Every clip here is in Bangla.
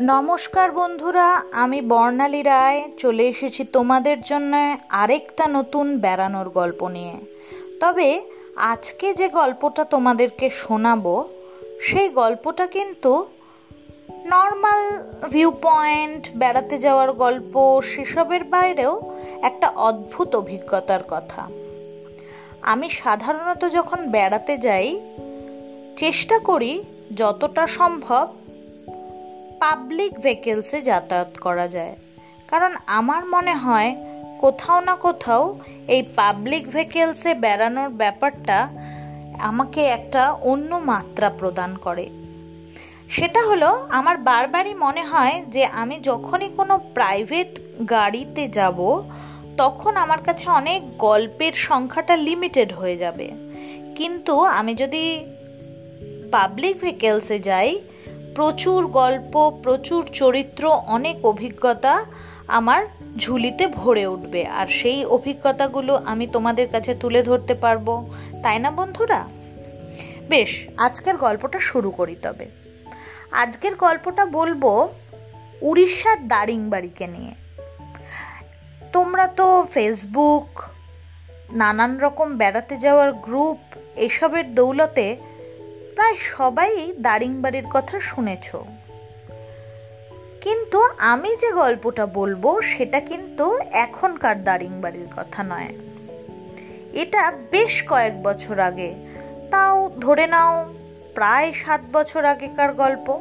নমস্কার বন্ধুরা, আমি বর্ণালী রায়। চলে এসেছি তোমাদের জন্য আরেকটা নতুন বেড়ানোর গল্প নিয়ে। তবে আজকে যে গল্পটা তোমাদেরকে শোনাবো, সেই গল্পটা কিন্তু নর্মাল ভিউ পয়েন্ট বেড়াতে যাওয়ার গল্প, সেসবের বাইরেও একটা অদ্ভুত অভিজ্ঞতার কথা। আমি সাধারণত যখন বেড়াতে যাই, চেষ্টা করি যতটা সম্ভব পাবলিক ভেহিকেলসে যাতায়াত করা যায়। কারণ আমার মনে হয়, কোথাও না কোথাও এই পাবলিক ভেহিকেলসে বেড়ানোর ব্যাপারটা আমাকে একটা অন্য মাত্রা প্রদান করে। সেটা হলো, আমার বারবারই মনে হয় যে আমি যখনই কোনো প্রাইভেট গাড়িতে যাব, তখন আমার কাছে অনেক গল্পের সংখ্যাটা লিমিটেড হয়ে যাবে। কিন্তু আমি যদি পাবলিক ভেহিকেলসে যাই প্রচুর গল্প, প্রচুর চরিত্র, অনেক অভিজ্ঞতা আমার ঝুলিতে ভরে উঠবে। আর সেই অভিজ্ঞতাগুলো আমি তোমাদের কাছে তুলে ধরতে পারব। তাই না বন্ধুরা? বেশ, আজকের গল্পটা শুরু করি তবে। আজকের গল্পটা বলব উড়িষ্যার দারিংবাড়িকে নিয়ে। তোমরা তো ফেসবুক নানান রকম বেড়াতে যাওয়ার গ্রুপ এসবের দৌলতে প্রায় সবাই দারিংবাড়ির কথা শুনেছ। কিন্তু আমি যে গল্পটা বলব, সেটা কিন্তু এখনকার দারিংবাড়ির কথা নয়। এটা বেশ কয়েক বছর আগে, তাও ধরে নাও প্রায় সাত বছর আগেকার গল্প।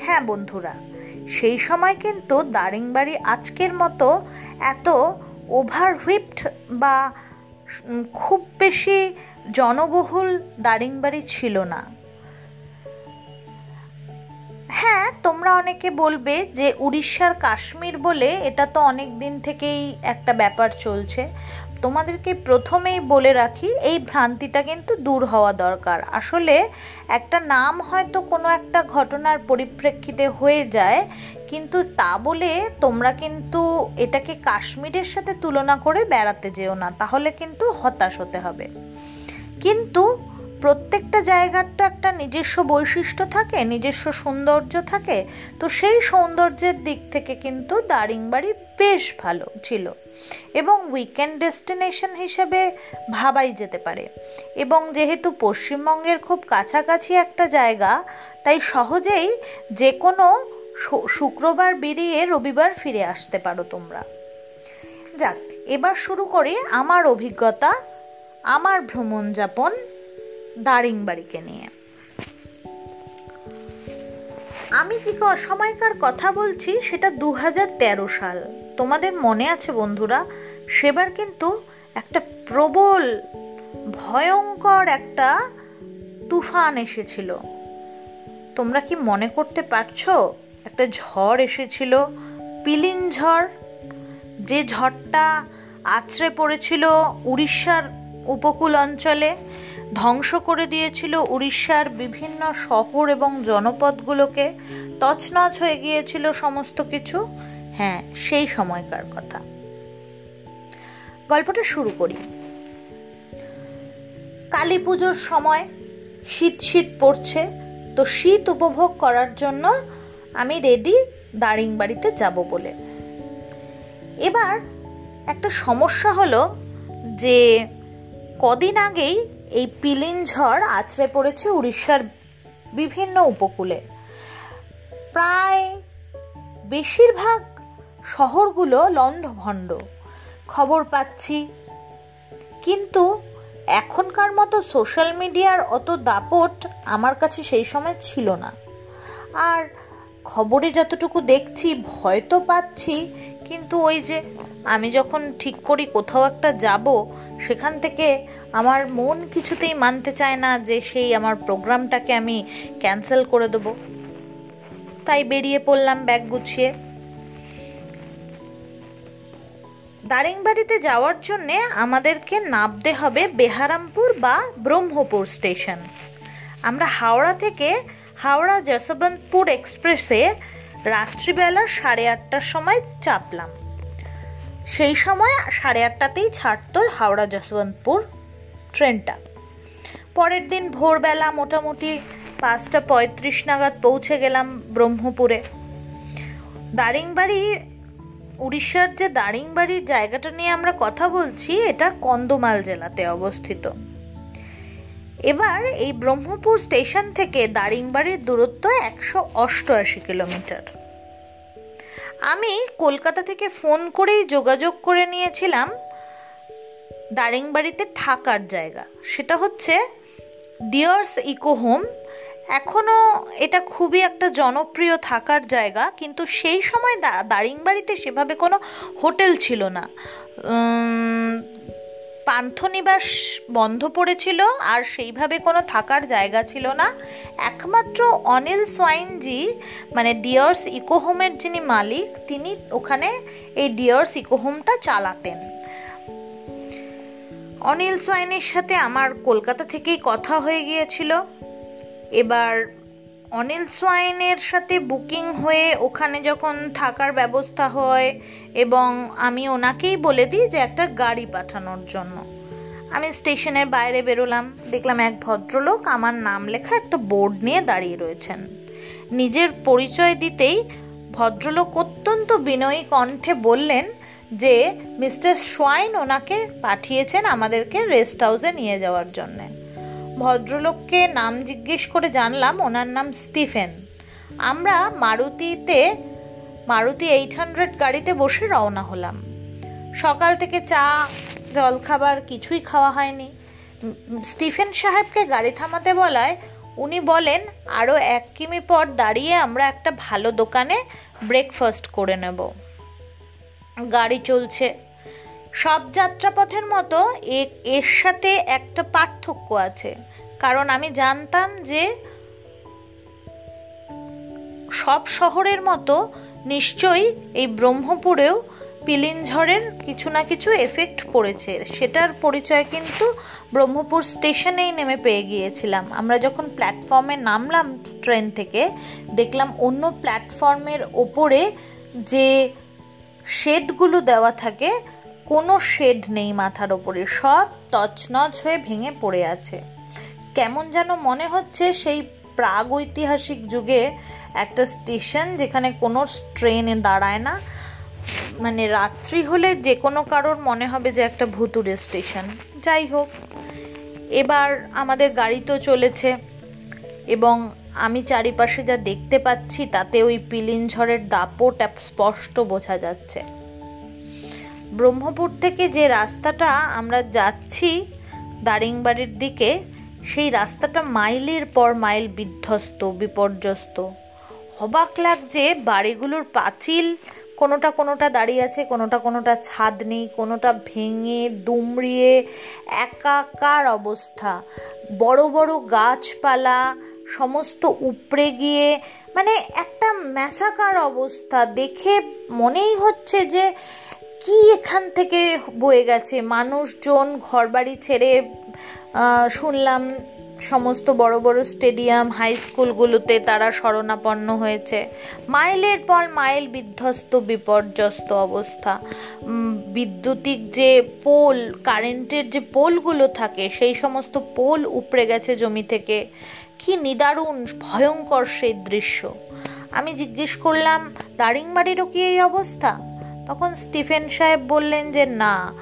হ্যাঁ বন্ধুরা, সেই সময় কিন্তু দারিংবাড়ি আজকের মতো এত ওভারহিপড বা খুব বেশি জনবহুল দারিংবাড়ি ছিল না। হ্যাঁ তোমরা অনেকে বলবে যে উড়িষ্যার কাশ্মীর বলে এটা তো অনেক দিন থেকেই একটা ব্যাপার চলছে। তোমাদেরকে প্রথমেই বলে রাখি, এই ভ্রান্তিটা কিন্তু দূর হওয়া দরকার। আসলে একটা নাম হয়তো কোনো একটা ঘটনার পরিপ্রেক্ষিতে হয়ে যায়, কিন্তু তা বলে তোমরা কিন্তু এটাকে কাশ্মীরের সাথে তুলনা করে বেড়াতে যেও না, তাহলে কিন্তু হতাশ হতে হবে। কিন্তু প্রত্যেকটা জায়গার তো একটা নিজস্ব বৈশিষ্ট্য থাকে, নিজস্ব সৌন্দর্য থাকে। তো সেই সৌন্দর্যের দিক থেকে কিন্তু দারিংবাড়ি বেশ ভালো ছিল এবং উইকেন্ড ডেস্টিনেশন হিসেবে ভাবাই যেতে পারে। এবং যেহেতু পশ্চিমবঙ্গের খুব কাছাকাছি একটা জায়গা, তাই সহজেই যে কোনো শুক্রবার বেরিয়ে রবিবার ফিরে আসতে পারো তোমরা। যাক, এবার শুরু করি আমার অভিজ্ঞতা আমার ভ্রমণ যাপন দারিংবাড়িকে নিয়ে। আমি কি সময়কার কথা বলছি? সেটা দু হাজার তেরো সাল। তোমাদের মনে আছে বন্ধুরা? সেবার কিন্তু একটা প্রবল, ভয়ঙ্কর একটা তুফান এসেছিল। তোমরা কি মনে করতে পারছ? একটা ঝড় এসেছিল, পিলিন ঝড়। যে ঝড়টা আছড়ে পড়েছিল উড়িষ্যার উপকূল অঞ্চলে ধ্বংস করে দিয়েছিল উড়িষ্যার বিভিন্ন শহর এবং জনপদগুলোকে। তছনছ হয়ে গিয়েছিল সমস্ত কিছু। হ্যাঁ সেই সময়কার কথা। গল্পটা শুরু করি। কালী পুজোর সময় শীত শীত পড়ছে, তো শীত উপভোগ করার জন্য আমি রেডি দারিংবাড়িতে যাব বলে। এবার একটা সমস্যা হলো যে কদিন আগেই এই পিলিন ঝড় আছড়ে পড়েছে উড়িষ্যার বিভিন্ন উপকূলে। প্রায় বেশিরভাগ শহরগুলো লণ্ডভণ্ড খবর পাচ্ছি। কিন্তু এখনকার মতো সোশ্যাল মিডিয়ার অত দাপট আমার কাছে সেই সময় ছিল না। আর খবরে যতটুকু দেখছি, ভয় তো পাচ্ছি কিন্তু ওই যে আমি যখন ঠিক করি কোথাও একটা যাব, সেখান থেকে আমার মন কিছুতেই মানতে চায় না যে সেই আমার প্রোগ্রামটাকে আমি ক্যান্সেল করে দেবো। তাই বেরিয়ে পড়লাম ব্যাগ গুছিয়ে। দারিংবাড়িতে যাওয়ার জন্য আমাদেরকে নামতে হবে বেহারামপুর বা ব্রহ্মপুর স্টেশন। আমরা হাওড়া থেকে হাওড়া যশবন্তপুর এক্সপ্রেসে রাত্রিবেলা সাড়ে আটটার সময় চাপলাম। সেই সময় সাড়ে আটটাতেই ছাড়তো হাওড়া যশবন্তপুর ট্রেনটা। পরের দিন ভোরবেলা মোটামুটি পাঁচটা পঁয়ত্রিশ নাগাদ পৌঁছে গেলাম ব্রহ্মপুরে। দারিংবাড়ি, উড়িষ্যার যে দারিংবাড়ির জায়গাটা নিয়ে আমরা কথা বলছি, এটা কন্দমাল জেলাতে অবস্থিত। এবার এই ব্রহ্মপুর স্টেশন থেকে দারিংবাড়ির দূরত্ব একশো অষ্টআশি কিলোমিটার। আমি কলকাতা থেকে ফোন করেই যোগাযোগ করে নিয়েছিলাম দারিংবাড়িতে থাকার জায়গা। সেটা হচ্ছে ডিয়ার্স ইকো হোম। এখনও এটা খুবই একটা জনপ্রিয় থাকার জায়গা, কিন্তু সেই সময় দা, দারিংবাড়িতে সেভাবে কোনো হোটেল ছিল না। পান্থনিবাস বন্ধ পড়েছিল আর সেইভাবে কোনো থাকার জায়গা ছিল না। একমাত্র অনিল সোয়াইনজি মানে ডিয়ার্স ইকোহোমের যিনি মালিক, তিনি ওখানে এই ডিয়ার্স ইকোহোমটা চালাতেন। অনিল সোয়াইনের সাথে আমার কলকাতা থেকেই কথা হয়ে গিয়েছিল। এবার অনিল সোয়াইনের সাথে বুকিং হয়ে ওখানে যখন থাকার ব্যবস্থা হয় এবং আমি ওনাকেই বলে দিই যে একটা গাড়ি পাঠানোর জন্য। আমি স্টেশনের বাইরে বেরোলাম, দেখলাম এক ভদ্রলোক আমার নাম লেখা একটা বোর্ড নিয়ে দাঁড়িয়ে রয়েছেন। নিজের পরিচয় দিতেই ভদ্রলোক অত্যন্ত বিনয়ী কণ্ঠে বললেন যে, মিস্টার সোয়াইন ওনাকে পাঠিয়েছেন আমাদেরকে রেস্ট হাউসে নিয়ে যাওয়ার জন্যে। ভদ্রলোককে নাম জিজ্ঞেস করে জানলাম ওনার নাম স্টিফেন। আমরা মারুতিতে মারুতি এইট হান্ড্রেড গাড়িতে বসে রওনা হলাম। সকাল থেকে চা, জলখাবার কিছুই খাওয়া হয়নি। স্টিফেন সাহেবকে গাড়ি থামাতে বলায় উনি বলেন আরও এক কিমি পর দাঁড়িয়ে আমরা একটা ভালো দোকানে ব্রেকফাস্ট করে নেব। গাড়ি চলছে। সব যাত্রাপথের মতো এর সাথে একটা পার্থক্য আছে। কারণ আমি জানতাম যে সব শহরের মতো নিশ্চয়ই এই ব্রহ্মপুরেও পিলিনঝড়ের কিছু না কিছু এফেক্ট পড়েছে। সেটার পরিচয় কিন্তু ব্রহ্মপুর স্টেশনেই নেমে পেয়ে গিয়েছিলাম। আমরা যখন প্ল্যাটফর্মে নামলাম ট্রেন থেকে, দেখলাম অন্য প্ল্যাটফর্মের ওপরে যে শেডগুলো দেওয়া থাকে, কোনো শেড নেই মাথার ওপরে। সব তছনছ হয়ে ভেঙে পড়ে আছে। কেমন যেন মনে হচ্ছে সেই প্রাগ ঐতিহাসিক যুগে একটা স্টেশন যেখানে কোনো ট্রেনে দাঁড়ায় না। মানে রাত্রি হলে যে কোনো কারোর মনে হবে যে একটা ভুতুরে স্টেশন। যাই হোক, এবার আমাদের গাড়ি তো চলেছে এবং আমি চারিপাশে যা দেখতে পাচ্ছি তাতে ওই পিলিন ঝড়ের দাপট স্পষ্ট বোঝা যাচ্ছে। ব্রহ্মপুর থেকে যে রাস্তাটা আমরা যাচ্ছি দারিংবাড়ির দিকে সেই রাস্তাটা মাইলের পর মাইল বিধ্বস্ত, বিপর্যস্ত। অবাক লাগছে বাড়িগুলোর পাঁচিল, কোনোটা কোনোটা দাঁড়িয়ে আছে, কোনোটা কোনোটা ছাদ নেই, কোনোটা ভেঙে, দুমড়িয়ে, একাকার অবস্থা। বড় বড় গাছপালা, সমস্ত উপড়ে গিয়ে মানে একটা ম্যাসাকার অবস্থা। দেখে মনেই হচ্ছে যে কি এখান থেকে বয়ে গেছে? মানুষজন ঘরবাড়ি ছেড়ে শুনলাম সমস্ত বড় বড় স্টেডিয়াম, হাই স্কুলগুলোতে তারা শরণাপন্ন হয়েছে। মাইলের পর মাইল বিধ্বস্ত, বিপর্যস্ত অবস্থা। বিদ্যুতিক যে পোল, কারেন্টের যে পোলগুলো থাকে, সেই সমস্ত পোল উপড়ে গেছে জমি থেকে। কি নিদারুণ, ভয়ঙ্কর সেই দৃশ্য। আমি জিজ্ঞেস করলাম, দারিংবাড়িরও কি এই অবস্থা? তখন স্টিফেন সাহেব বললেন যে, না,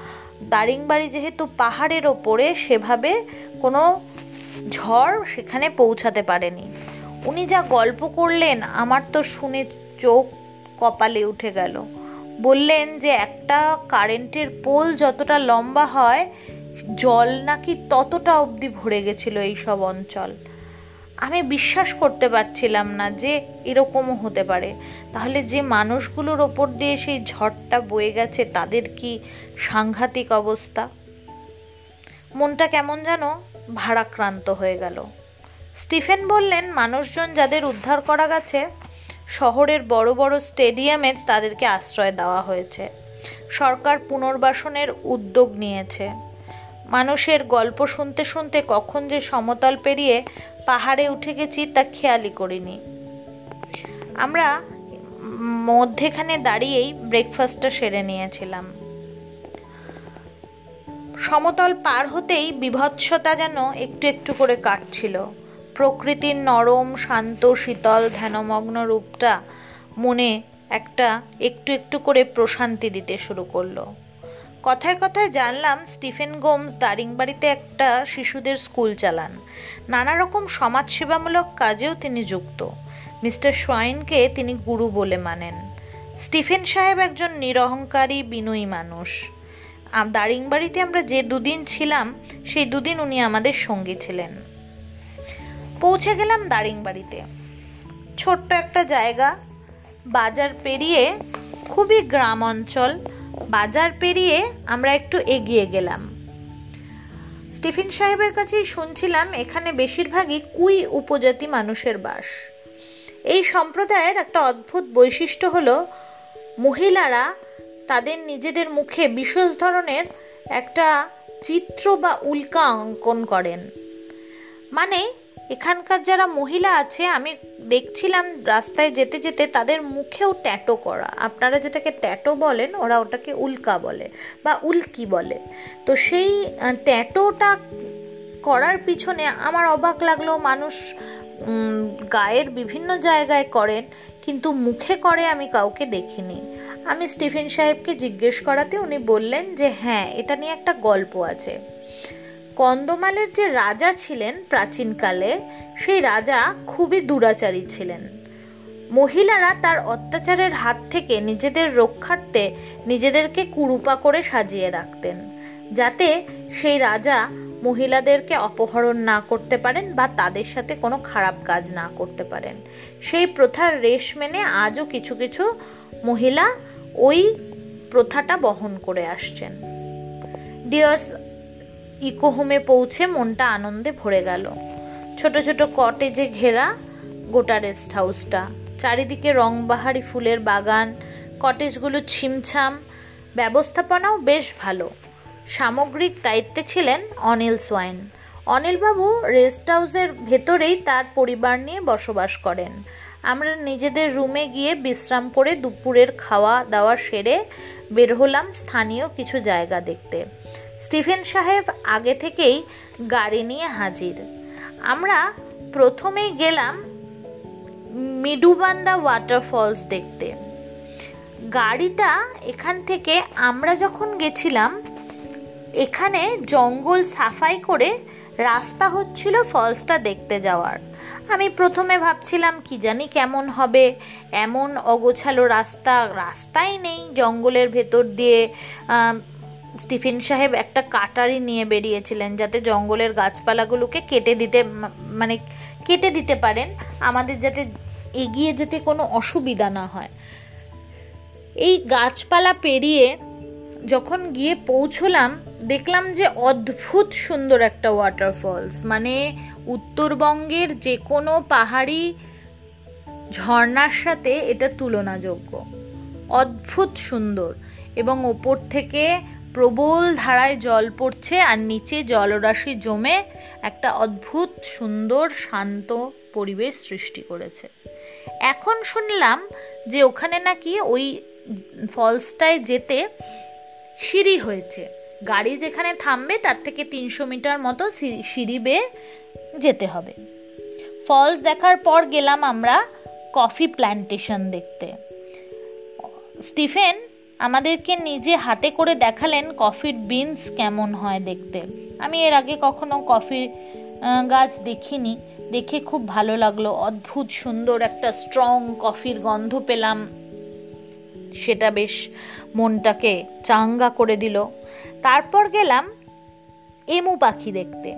দারিংবাড়ি যেহেতু পাহাড়ের ওপরে, সেভাবে কোনো ঝড় সেখানে পৌঁছাতে পারেনি। উনি যা গল্প করলেন, আমার তো শুনে চোখ কপালে উঠে গেল। বললেন যে, একটা কারেন্টের পোল যতটা লম্বা হয়, জল নাকি ততটা অবধি ভরে গেছিল এই সব অঞ্চল। আমি বিশ্বাস করতে পারছিলাম না যে এরকমও হতে পারে। তাহলে যে মানুষগুলোর ওপর দিয়ে সেই ঝড়টা বয়ে গেছে, তাদের কি সাংঘাতিক অবস্থা? মনটা কেমন যেন ভারাক্রান্ত হয়ে গেল। স্টিফেন বললেন, মানুষজন যাদের উদ্ধার করা গেছে, শহরের বড় বড় স্টেডিয়ামে তাদেরকে আশ্রয় দেওয়া হয়েছে। সরকার পুনর্বাসনের উদ্যোগ নিয়েছে। মানুষের গল্প শুনতে শুনতে কখন যে সমতল পেরিয়ে পাহাড়ে উঠে গেছি তা খেয়ালই করিনি। আমরা মধ্যেখানে দাঁড়িয়েই ব্রেকফাস্টটা সেরে নিয়েছিলাম। সমতল পার হতেই বিভৎসতা যেন একটু একটু করে কাটছিল। প্রকৃতির নরম, শান্ত, শীতল, ধ্যানমগ্ন রূপটা মনে একটা একটু একটু করে প্রশান্তি দিতে শুরু করল। কথায় কথায় জানলাম স্টিফেন গোমস দারিংবাড়িতে একটা শিশুদের স্কুল চালান। নানা রকম সমাজসেবামূলক কাজেও তিনি যুক্ত। মিস্টার সোয়াইনকে তিনি গুরু বলে মানেন। স্টিফেন সাহেব একজন নিরহংকারী, বিনয়ী মানুষ। দারিংবাড়িতে আমরা যে দুদিন ছিলাম, সেই দুদিন উনি আমাদের সঙ্গী ছিলেন। পৌঁছে গেলাম দারিংবাড়িতে। ছোট্ট একটা জায়গা, বাজার পেরিয়ে খুবই গ্রাম অঞ্চল বাজার পেরিয়ে আমরা একটু এগিয়ে গেলাম। স্টিফেন সাহেবের কাছেই শুনছিলাম, এখানে বেশিরভাগই কুই উপজাতি মানুষের বাস। এই সম্প্রদায়ের একটা অদ্ভুত বৈশিষ্ট্য হলো, মহিলারা তাদের নিজেদের মুখে বিশেষ ধরনের একটা চিত্র বা উল্কা অঙ্কন করেন। মানে এখানকার যারা মহিলা আছে, আমি দেখছিলাম রাস্তায় যেতে যেতে তাদের মুখেও ট্যাটো করা। আপনারা যেটাকে ট্যাটো বলেন, ওরা ওটাকে উল্কা বলে বা উল্কি বলে। তো সেই ট্যাটোটা করার পিছনে আমার অবাক লাগল, মানুষ গায়ের বিভিন্ন জায়গায় করেন, কিন্তু মুখে করে আমি কাউকে দেখিনি। আমি স্টিফেন সাহেবকে জিজ্ঞেস করাতে উনি বললেন যে হ্যাঁ এটা নিয়ে একটা গল্প আছে। কন্দমালের যে রাজা ছিলেন প্রাচীনকালে, সেই রাজা খুবই দুরাচারী ছিলেন। মহিলারা তার অত্যাচারের হাত থেকে নিজেদের রক্ষার্থে নিজেদেরকে কুরুপা করে সাজিয়ে রাখতেন, যাতে সেই রাজা মহিলাদেরকে অপহরণ না করতে পারেন বা তাদের সাথে কোনো খারাপ কাজ না করতে পারেন। সেই প্রথার রেশ মেনে আজও কিছু কিছু মহিলা ওই প্রথাটা বহন করে আসছেন। ডিয়ার্স ইকোহোমে পৌঁছে মনটা আনন্দে ভরে গেল। ছোট ছোট কটেজে ঘেরা গোটা রেস্ট হাউসটা। চারিদিকে রংবাহারি ফুলের বাগান, কটেজগুলো ছিমছাম। ব্যবস্থাপনাও বেশ ভালো। সামগ্রিক দায়িত্বে ছিলেন অনিল সোয়াইন। অনিলবাবু রেস্ট হাউসের ভেতরেই তার পরিবার নিয়ে বসবাস করেন। আমরা নিজেদের রুমে গিয়ে বিশ্রাম করে দুপুরের খাওয়া দাওয়া সেরে বের হলাম স্থানীয় কিছু জায়গা দেখতে। স্টিফেন সাহেব আগে থেকেই গাড়ি নিয়ে হাজির। আমরা প্রথমেই গেলাম মিডুবান্দা ওয়াটারফলস দেখতে। গাড়িটা এখান থেকে আমরা যখন গেছিলাম, এখানে জঙ্গল সাফাই করে রাস্তা হচ্ছিল ফলসটা দেখতে যাওয়ার। আমি প্রথমে ভাবছিলাম, কি জানি কেমন হবে, এমন অগোছালো রাস্তা, রাস্তাই নেই জঙ্গলের ভেতর দিয়ে স্টিফেন সাহেব একটা কাটারি নিয়ে বেরিয়েছিলেন যাতে জঙ্গলের গাছপালাগুলোকে কেটে দিতে মানে কেটে দিতে পারেন, আমাদের যাতে এগিয়ে যেতে কোনো অসুবিধা না হয়। এই গাছপালা পেরিয়ে যখন গিয়ে পৌঁছলাম, দেখলাম যে অদ্ভুত সুন্দর একটা ওয়াটারফলস মানে উত্তরবঙ্গের যে কোনো পাহাড়ি ঝর্নার সাথে এটা তুলনাযোগ্য। অদ্ভুত সুন্দর এবং ওপর থেকে প্রবল ধারায় জল পড়ছে আর নিচে জলরাশি জমে একটা অদ্ভুত, সুন্দর, শান্ত পরিবেশ সৃষ্টি করেছে। এখন শুনলাম যে ওখানে নাকি ওই ফলসটায় যেতে সিঁড়ি হয়েছে। গাড়ি যেখানে থামবে, তার থেকে তিনশো মিটার মতো সিঁড়ি বেয়ে যেতে হবে। ফলস দেখার পর গেলাম আমরা কফি প্ল্যান্টেশন দেখতে। স্টিফেন আমাদেরকে নিজে হাতে করে দেখালেন কফির বিনস কেমন হয় দেখতে। আমি এর আগে কখনো কফি গাছ দেখিনি। দেখে খুব ভালো লাগল। অদ্ভুত সুন্দর একটা স্ট্রং কফির গন্ধ পেলাম। সেটা বেশ মনটাকে চাঙ্গা করে দিল। তারপর গেলাম এমু পাখি দেখতে।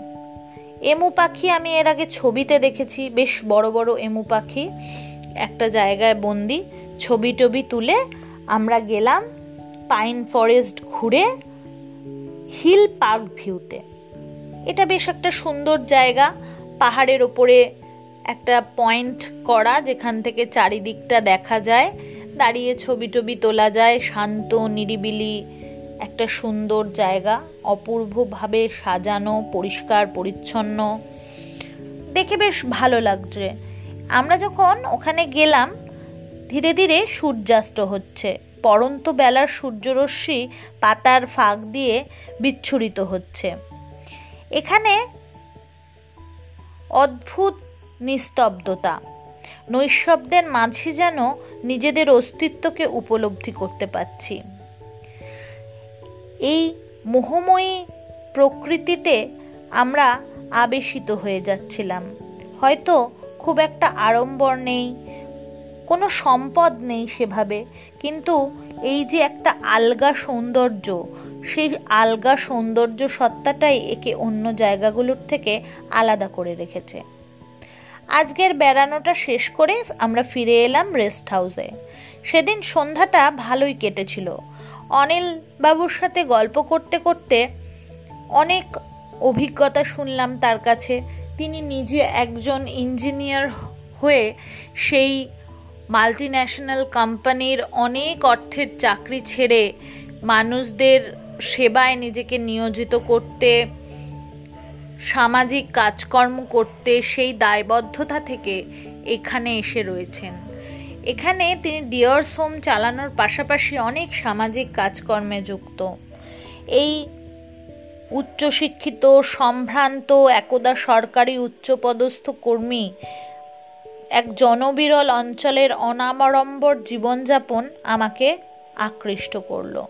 এমু পাখি আমি এর আগে ছবিতে দেখেছি। বেশ বড় বড় এমু পাখি। একটা জায়গায় বন্দি। ছবি টবি তুলে আমরা গেলাম পাইন ফরেস্ট ঘুরে হিল পার্ক ভিউতে। এটা বেশ একটা সুন্দর জায়গা। পাহাড়ের ওপরে একটা পয়েন্ট করা যেখান থেকে চারিদিকটা দেখা যায়। দাঁড়িয়ে ছবি টবি তোলা যায়, শান্ত, নিরিবিলি, একটা সুন্দর জায়গা। অপূর্বভাবে সাজানো, পরিষ্কার, পরিচ্ছন্ন। দেখে বেশ ভালো লাগছে। আমরা যখন ওখানে গেলাম ধীরে ধীরে সূর্যাস্ত হচ্ছে। পরন্ত বেলার সূর্যরশ্মি পাতার ফাঁক দিয়ে বিচ্ছুরিত হচ্ছে। এখানে অদ্ভুত নিস্তব্ধতা। নৈশব্দের মাঝে যেন নিজেদের অস্তিত্বকে উপলব্ধি করতে পারছি। এই মোহময়ী প্রকৃতিতে আমরা আবেশিত হয়ে যাচ্ছিলাম। হয়তো খুব একটা আড়ম্বর নেই কোনো সম্পদ নেই সেভাবে। কিন্তু এই যে একটা আলগা সৌন্দর্য, সেই আলগা সৌন্দর্য সত্তাটাই একে অন্য জায়গাগুলোর থেকে আলাদা করে রেখেছে। আজকের বেড়ানোটা শেষ করে আমরা ফিরে এলাম রেস্ট হাউসে। সেদিন সন্ধ্যাটা ভালোই কেটেছিল। অনিল বাবুর সাথে গল্প করতে করতে অনেক অভিজ্ঞতা শুনলাম তার কাছে। তিনি নিজে একজন ইঞ্জিনিয়ার হয়ে সেই মাল্টি ন্যাশনাল কোম্পানির অনেক অর্থের চাকরি ছেড়ে মানুষদের সেবায় নিজেকে নিয়োজিত করতে, সামাজিক কাজকর্ম করতে সেই দায়বদ্ধতা থেকে এখানে এসে রয়েছেন। এখানে তিনি ডিয়ার্স হোম চালানোর পাশাপাশি অনেক সামাজিক কাজকর্মে যুক্ত। এই উচ্চশিক্ষিত, সম্ভ্রান্ত, একদা সরকারি উচ্চপদস্থ কর্মী এক জনবিরল অঞ্চলের অনামরম্বর জীবনযাপন আমাকে আকৃষ্ট করল।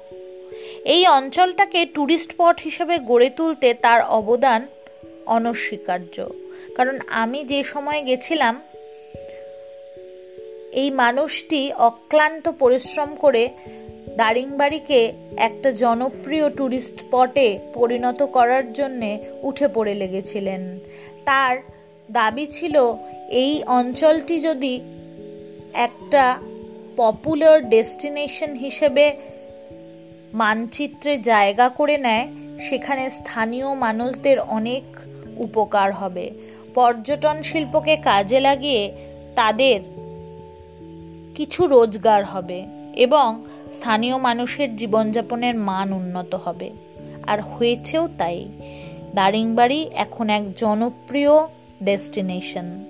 এই অঞ্চলটাকে ট্যুরিস্ট স্পট হিসেবে গড়ে তুলতে তার অবদান অনস্বীকার্য। কারণ আমি যে সময় গেছিলাম, এই মানুষটি অক্লান্ত পরিশ্রম করে দারিংবাড়িকে একটা জনপ্রিয় ট্যুরিস্ট স্পটে পরিণত করার জন্যে উঠে পড়ে লেগেছিলেন। তার দাবি ছিল, এই অঞ্চলটি যদি একটা পপুলার ডেস্টিনেশন হিসেবে মানচিত্রে জায়গা করে নেয়, সেখানে স্থানীয় মানুষদের অনেক উপকার হবে। পর্যটন শিল্পকে কাজে লাগিয়ে তাদের কিছু রোজগার হবে এবং স্থানীয় মানুষের জীবনযাপনের মান উন্নত হবে। আর হয়েছেও তাই। দারিংবাড়ি এখন এক জনপ্রিয় ডেস্টিনেশন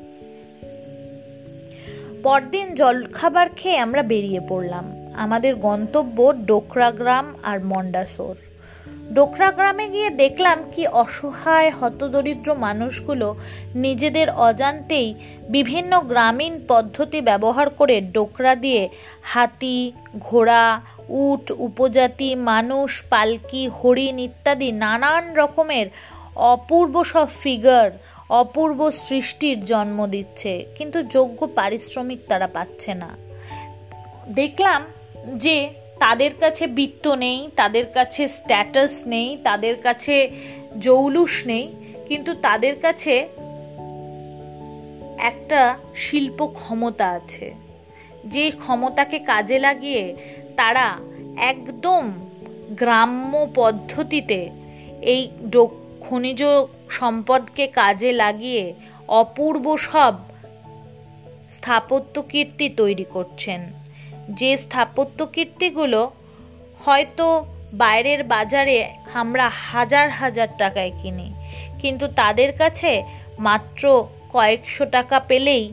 পরদিন জলখাবার খেয়ে আমরা বেরিয়ে পড়লাম। আমাদের গন্তব্য ডোকরা গ্রাম আর মন্ডাসোর। ডোকরা গ্রামে গিয়ে দেখলাম কি অসহায়, হতদরিদ্র মানুষগুলো নিজেদের অজান্তেই বিভিন্ন গ্রামীণ পদ্ধতি ব্যবহার করে ডোকরা দিয়ে হাতি, ঘোড়া, উট, উপজাতি, মানুষ, পালকি, হরিণ ইত্যাদি নানান রকমের অপূর্ব সব ফিগার অপূর্ব সৃষ্টির জন্ম দিচ্ছে, কিন্তু যোগ্য পারিশ্রমিক তারা পাচ্ছে না। দেখলাম যে তাদের কাছে বৃত্ত নেই, তাদের কাছে স্ট্যাটাস নেই, তাদের কাছে জৌলুস নেই, কিন্তু তাদের কাছে একটা শিল্প ক্ষমতা আছে। যে ক্ষমতাকে কাজে লাগিয়ে তারা একদম গ্রাম্য পদ্ধতিতে এই খনিজ সম্পদকে কাজে লাগিয়ে অপূর্ব সব স্থাপত্য কীর্তি তৈরি করছেন। যে স্থাপত্য কীর্তিগুলো হয়তো বাইরের বাজারে আমরা হাজার হাজার টাকায় কিনি, কিন্তু তাদের কাছে মাত্র কয়েকশো টাকা পেলেই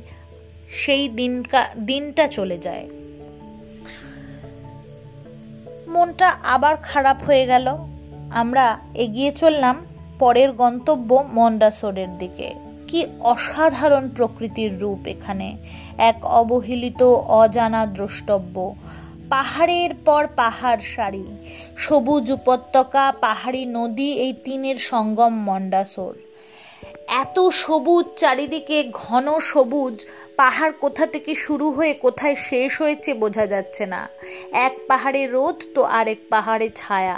সেই দিনকা, দিনটা চলে যায়। মনটা আবার খারাপ হয়ে গেল। আমরা এগিয়ে চললাম পরের গন্তব্য মন্ডাসোরের দিকে। কি অসাধারণ প্রকৃতির রূপ এখানে। এক অবহেলিত, অজানা দ্রষ্টব্য। পাহাড়ের পর পাহাড় সারি। সবুজ উপত্যকা, পাহাড়ি নদী, এই তিনের সঙ্গম মন্ডাসোর এত সবুজ, চারিদিকে ঘন সবুজ। পাহাড় কোথা থেকে শুরু হয়ে কোথায় শেষ হয়েছে বোঝা যাচ্ছে না। এক পাহাড়ে রোদ তো আরেক পাহাড়ে ছায়া।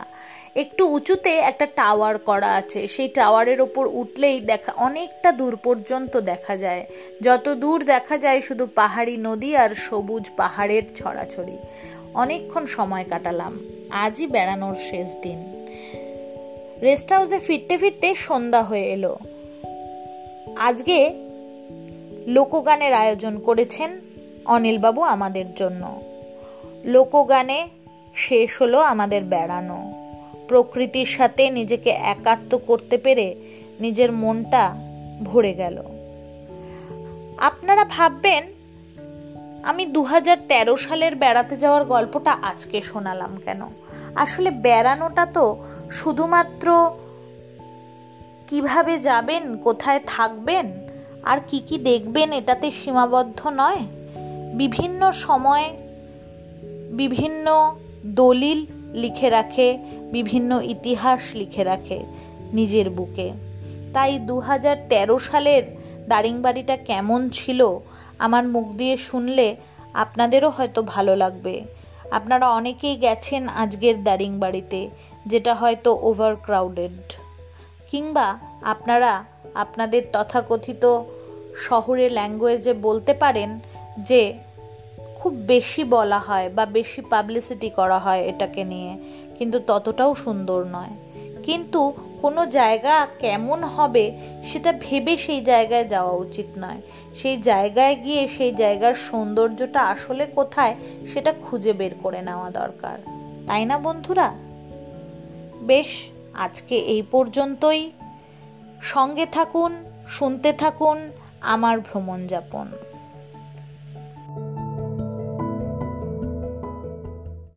একটু উঁচুতে একটা টাওয়ার করা আছে। সেই টাওয়ারের ওপর উঠলেই দেখা, অনেকটা দূর পর্যন্ত দেখা যায়। যত দূর দেখা যায় শুধু পাহাড়ি নদী আর সবুজ পাহাড়ের ছড়াছড়ি। অনেকক্ষণ সময় কাটালাম। আজই বেড়ানোর শেষ দিন। রেস্ট হাউসে ফিরতে ফিরতে সন্ধ্যা হয়ে এলো। আজকে লোকগানের আয়োজন করেছেন অনিলবাবু আমাদের জন্য। লোকগানে শেষ হলো আমাদের বেড়ানো। প্রকৃতির সাথে নিজেকে একাত্ম করতে পেরে নিজের মনটা ভরে গেল। আপনারা ভাববেন, আমি দু হাজার তেরো সালের বেড়াতে যাওয়ার গল্পটা আজকে শোনালাম কেন? আসলে বেড়ানোটা তো শুধুমাত্র কীভাবে যাবেন, কোথায় থাকবেন, আর কি কি দেখবেন এটাতে সীমাবদ্ধ নয়। বিভিন্ন সময় বিভিন্ন দলিল লিখে রাখে বিভিন্ন ইতিহাস লিখে রাখে নিজের বুকে। তাই দু হাজার তেরো সালের দারিংবাড়িটা কেমন ছিল, আমার মুখ দিয়ে শুনলে আপনাদেরও হয়তো ভালো লাগবে। আপনারা অনেকেই গেছেন আজকের দারিংবাড়িতে, যেটা হয়তো ওভার ক্রাউডেড কিংবা আপনারা আপনাদের তথাকথিত শহরের ল্যাঙ্গুয়েজে বলতে পারেন যে খুব বেশি বলা হয় বা বেশি পাবলিসিটি করা হয় এটাকে নিয়ে। কিন্তু ততটাও সুন্দর নয়। কিন্তু কোনো জায়গা কেমন হবে সেটা ভেবে সেই জায়গায় যাওয়া উচিত নয়। সেই জায়গায় গিয়ে সেই জায়গার সৌন্দর্যটা আসলে কোথায় সেটা খুঁজে বের করে নেওয়া দরকার। তাই না বন্ধুরা? বেশ, আজকে এই পর্যন্তই। সঙ্গে থাকুন, শুনতে থাকুন, আমার ভ্রমণ যাপন।